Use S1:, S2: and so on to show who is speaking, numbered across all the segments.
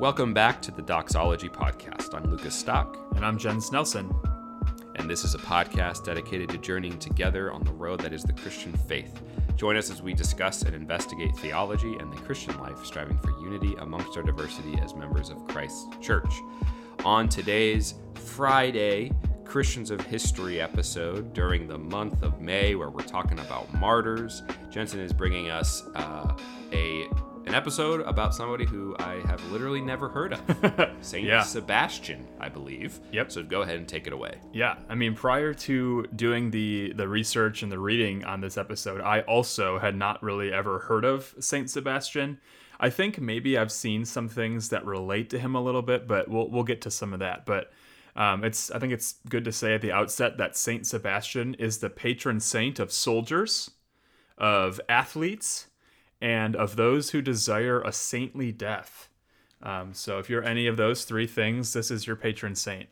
S1: Welcome back to the Doxology Podcast. I'm Lucas Stock.
S2: And I'm Jens Nelson.
S1: And this is a podcast dedicated to journeying together on the road that is the Christian faith. Join us as we discuss and investigate theology and the Christian life, striving for unity amongst our diversity as members of Christ's church. On today's Friday, Christians of History episode during the month of May, where we're talking about martyrs, Jensen is bringing us uh, a an episode about somebody who I have literally never heard of, Saint yeah. Sebastian, I believe.
S2: Yep.
S1: So go ahead and take it away.
S2: Yeah, I mean, prior to doing the the research and the reading on this episode, I also had not really ever heard of Saint Sebastian. I think maybe I've seen some things that relate to him a little bit, but we'll we'll get to some of that. But um, it's I think it's good to say at the outset that Saint Sebastian is the patron saint of soldiers, of athletes and of those who desire a saintly death. Um, so if you're any of those three things, this is your patron saint.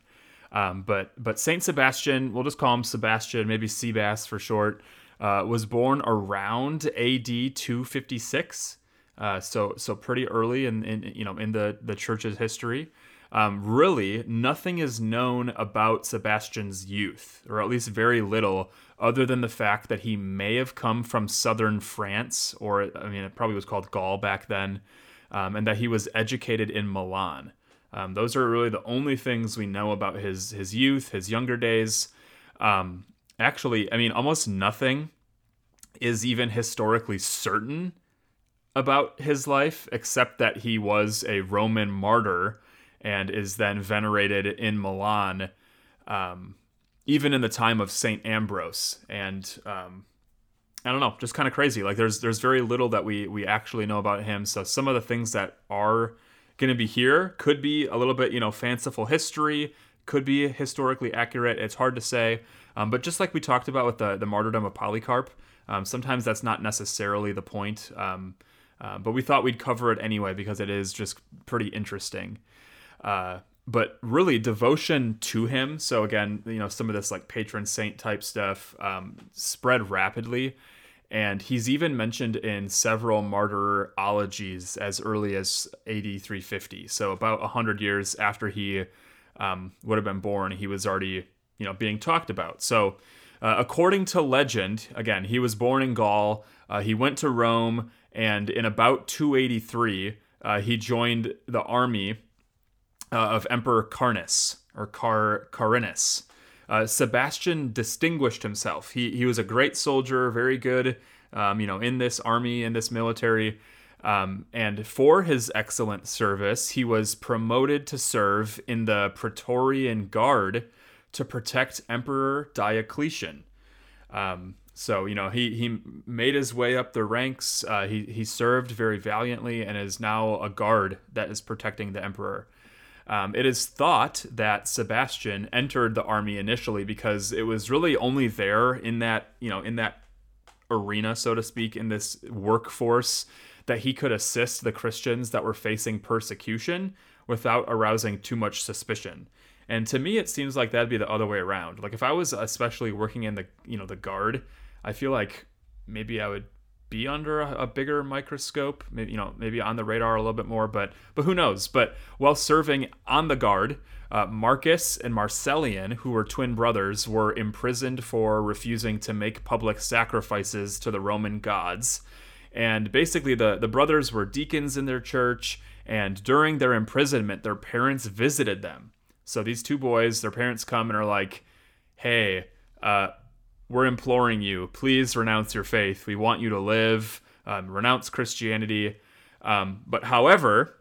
S2: Um, but but Saint Sebastian, we'll just call him Sebastian, maybe Sebas for short, uh, was born around AD 256. Uh, so so pretty early in, in you know in the the church's history. Um, really, nothing is known about Sebastian's youth, or at least very little, other than the fact that he may have come from southern France, or I mean, it probably was called Gaul back then, um, and that he was educated in Milan. Um, those are really the only things we know about his his youth, his younger days. Um, actually, I mean, almost nothing is even historically certain about his life, except that he was a Roman martyr and is then venerated in Milan, um, even in the time of Saint Ambrose. And um, I don't know, just kind of crazy. Like there's there's very little that we we actually know about him. So some of the things that are going to be here could be a little bit you know fanciful history, could be historically accurate. It's hard to say. Um, but just like we talked about with the the martyrdom of Polycarp, um, sometimes that's not necessarily the point. Um, uh, but we thought we'd cover it anyway because it is just pretty interesting. Uh, but really devotion to him. So again, you know, some of this like patron saint type stuff um, spread rapidly. And he's even mentioned in several martyrologies as early as AD 350. So about 100 years after he um, would have been born, he was already, you know, being talked about. So uh, according to legend, again, he was born in Gaul. Uh, he went to Rome, and in about 283, uh, he joined the army uh, of Emperor Carnus or Car Carinus. Uh, Sebastian distinguished himself. He he was a great soldier, very good, um, you know, in this army, in this military. Um, and for his excellent service, he was promoted to serve in the Praetorian Guard to protect Emperor Diocletian. Um, so you know he he made his way up the ranks. Uh, he he served very valiantly and is now a guard that is protecting the emperor. Um, it is thought that Sebastian entered the army initially because it was really only there in that you know in that arena, so to speak, in this workforce that he could assist the Christians that were facing persecution without arousing too much suspicion. And to me, it seems like that'd be the other way around. Like if I was especially working in the you know the guard, I feel like maybe I would be under a, a, bigger microscope, maybe you know, maybe on the radar a little bit more, but but who knows? But while serving on the guard, uh, Marcus and Marcellian, who were twin brothers, were imprisoned for refusing to make public sacrifices to the Roman gods. And basically, the, the brothers were deacons in their church, and during their imprisonment, their parents visited them. So these two boys, their parents come and are like, hey, uh, we're imploring you, please renounce your faith. We want you to live, um, renounce Christianity. Um, but however,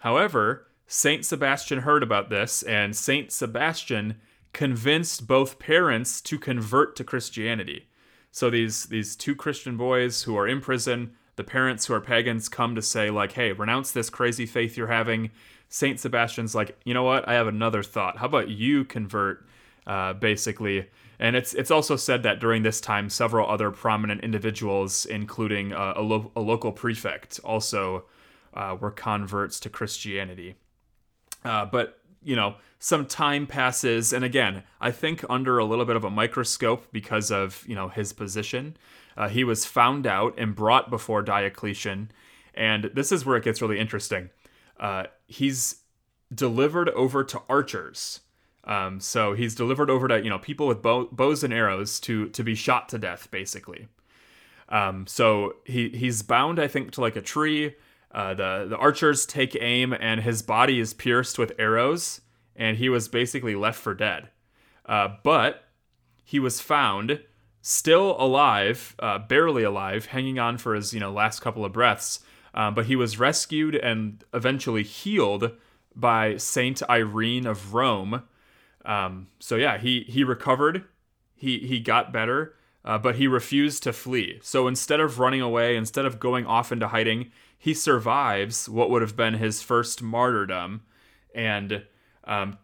S2: however, Saint Sebastian heard about this, and Saint Sebastian convinced both parents to convert to Christianity. So these these two Christian boys who are in prison, the parents who are pagans come to say like, "Hey, renounce this crazy faith you're having." Saint Sebastian's like, "You know what? I have another thought. How about you convert?" Uh, basically, and it's it's also said that during this time, several other prominent individuals, including uh, a, lo- a, local prefect, also uh, were converts to Christianity. Uh, but you know, some time passes, and again, I think under a little bit of a microscope because of you know his position, uh, he was found out and brought before Diocletian, and this is where it gets really interesting. uh, he's delivered over to archers. Um, so he's delivered over to you know people with bow, bows and arrows to to be shot to death, basically. Um, so he he's bound, I think, to like a tree. Uh, the the archers take aim, and his body is pierced with arrows, and he was basically left for dead. Uh, but he was found still alive, uh, barely alive, hanging on for his you know last couple of breaths. Um, but he was rescued and eventually healed by Saint Irene of Rome. Um, so yeah, he he recovered, he he got better, uh, but he refused to flee. So instead of running away, instead of going off into hiding, he survives what would have been his first martyrdom, and um,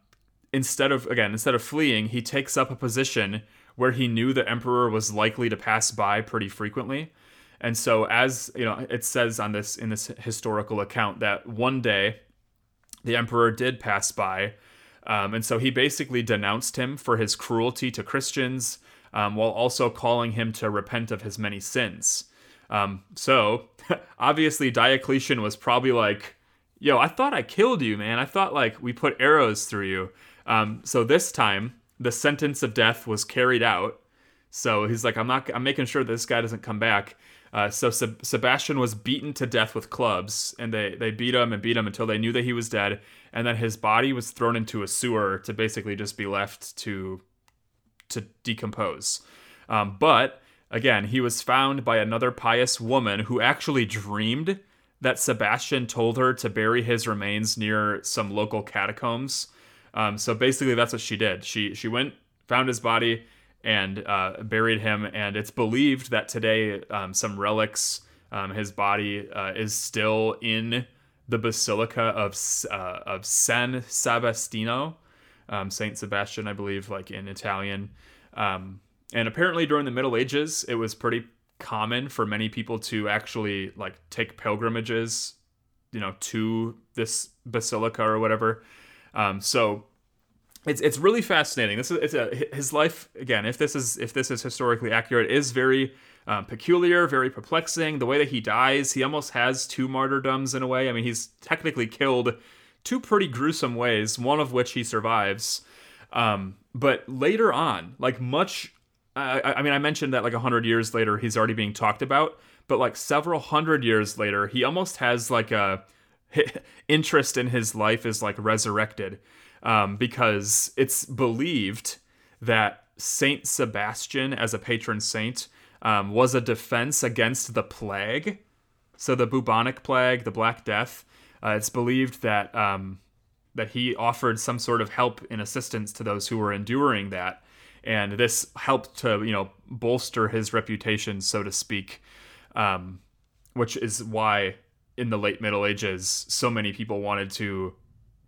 S2: instead of again instead of fleeing, he takes up a position where he knew the emperor was likely to pass by pretty frequently. And so as, you know, it says on this in this historical account that one day the emperor did pass by. Um, and so he basically denounced him for his cruelty to Christians um, while also calling him to repent of his many sins. Um, so obviously Diocletian was probably like, yo, I thought I killed you, man. I thought like we put arrows through you. Um, so this time the sentence of death was carried out. So he's like, I'm not, I'm making sure this guy doesn't come back. Uh, so Seb- Sebastian was beaten to death with clubs, and they they beat him and beat him until they knew that he was dead, and then his body was thrown into a sewer to basically just be left to to decompose. Um, but again, he was found by another pious woman who actually dreamed that Sebastian told her to bury his remains near some local catacombs. Um, so basically, that's what she did. She she went, found his body, and uh, buried him. And it's believed that today um, some relics, um, his body uh, is still in the Basilica of uh, of San Sebastiano, um, Saint Sebastian, I believe, like in Italian. Um, and apparently, during the Middle Ages, it was pretty common for many people to actually like take pilgrimages, you know, to this basilica or whatever. Um, so it's it's really fascinating. This is it's a his life again. If this is if this is historically accurate, is very um, peculiar, very perplexing. The way that he dies, he almost has two martyrdoms in a way. I mean, he's technically killed two pretty gruesome ways. One of which he survives, um, but later on, like much. I, I mean, I mentioned that like a hundred years later, he's already being talked about, but like several hundred years later, he almost has like a interest in his life is like resurrected um, because it's believed that Saint Sebastian, as a patron saint, um, was a defense against the plague. So the bubonic plague, the Black Death. Uh, it's believed that um, that he offered some sort of help and assistance to those who were enduring that, and this helped to you know bolster his reputation, so to speak. Um, which is why in the late Middle Ages, so many people wanted to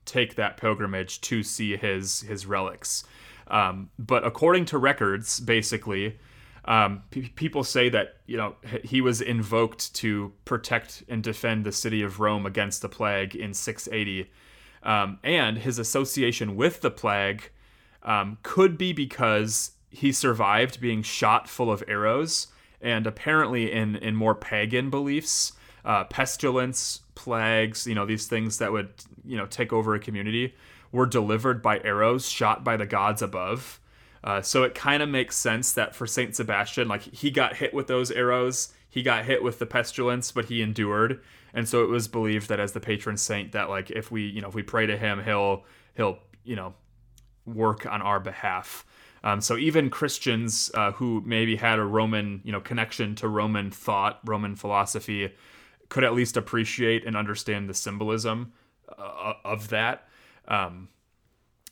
S2: take that pilgrimage to see his his relics. Um, but according to records, basically, um, p- people say that you know he was invoked to protect and defend the city of Rome against the plague in 680, um, and his association with the plague um, could be because he survived being shot full of arrows, and apparently in in more pagan beliefs, uh, pestilence, plagues, you know, these things that would, you know, take over a community were delivered by arrows shot by the gods above. Uh, so it kind of makes sense that for Saint Sebastian, like he got hit with those arrows, he got hit with the pestilence, but he endured, and so it was believed that as the patron saint, that like if we, you know, if we pray to him, he'll he'll you know work on our behalf. Um, so even Christians uh, who maybe had a Roman, you know, connection to Roman thought, Roman philosophy, could at least appreciate and understand the symbolism uh, of that. Um,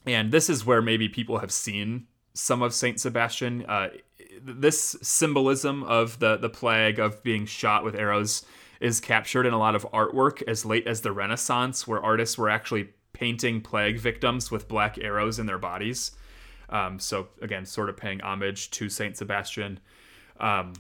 S2: and this is where maybe people have seen some of Saint Sebastian. Uh, this symbolism of the the plague of being shot with arrows is captured in a lot of artwork as late as the Renaissance, where artists were actually painting plague victims with black arrows in their bodies. Um, so again, sort of paying homage to Saint Sebastian. Um,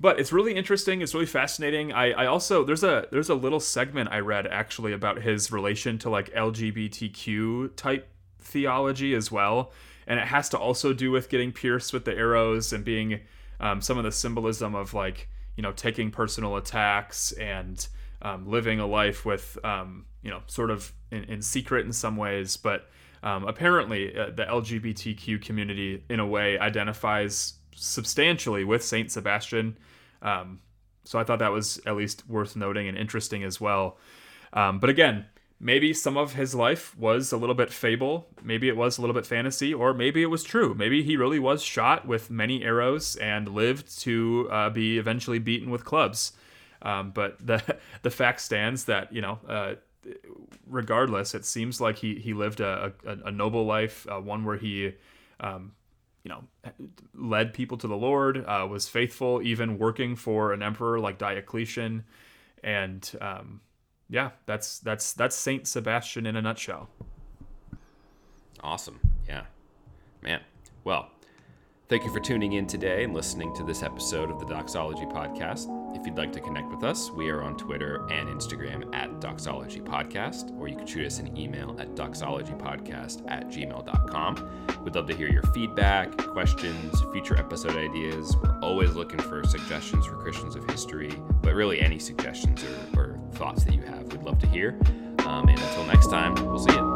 S2: but it's really interesting. It's really fascinating. I, I also there's a there's a little segment I read actually about his relation to like LGBTQ type theology as well, and it has to also do with getting pierced with the arrows and being um, some of the symbolism of like you know taking personal attacks and um, living a life with, um, you know, sort of in, in, secret in some ways. But um, apparently, uh, the LGBTQ community, in a way, identifies substantially with Saint Sebastian. Um, so I thought that was at least worth noting and interesting as well. Um, but again, maybe some of his life was a little bit fable. Maybe it was a little bit fantasy, or maybe it was true. Maybe he really was shot with many arrows and lived to uh, be eventually beaten with clubs. Um, but the the fact stands that you know, uh, regardless, it seems like he he lived a, a, a noble life, uh, one where he. Um, you know, led people to the Lord, uh, was faithful, even working for an emperor like Diocletian, and um, yeah, that's that's that's Saint Sebastian in a nutshell.
S1: Awesome. Yeah. Man. Well, thank you for tuning in today and listening to this episode of the Doxology Podcast. If you'd like to connect with us, we are on Twitter and Instagram at Doxology Podcast, or you can shoot us an email at doxologypodcast at gmail.com. We'd love to hear your feedback, questions, future episode ideas. We're always looking for suggestions for Christians of history, but really any suggestions or, or thoughts that you have, we'd love to hear. Um, and until next time, we'll see you.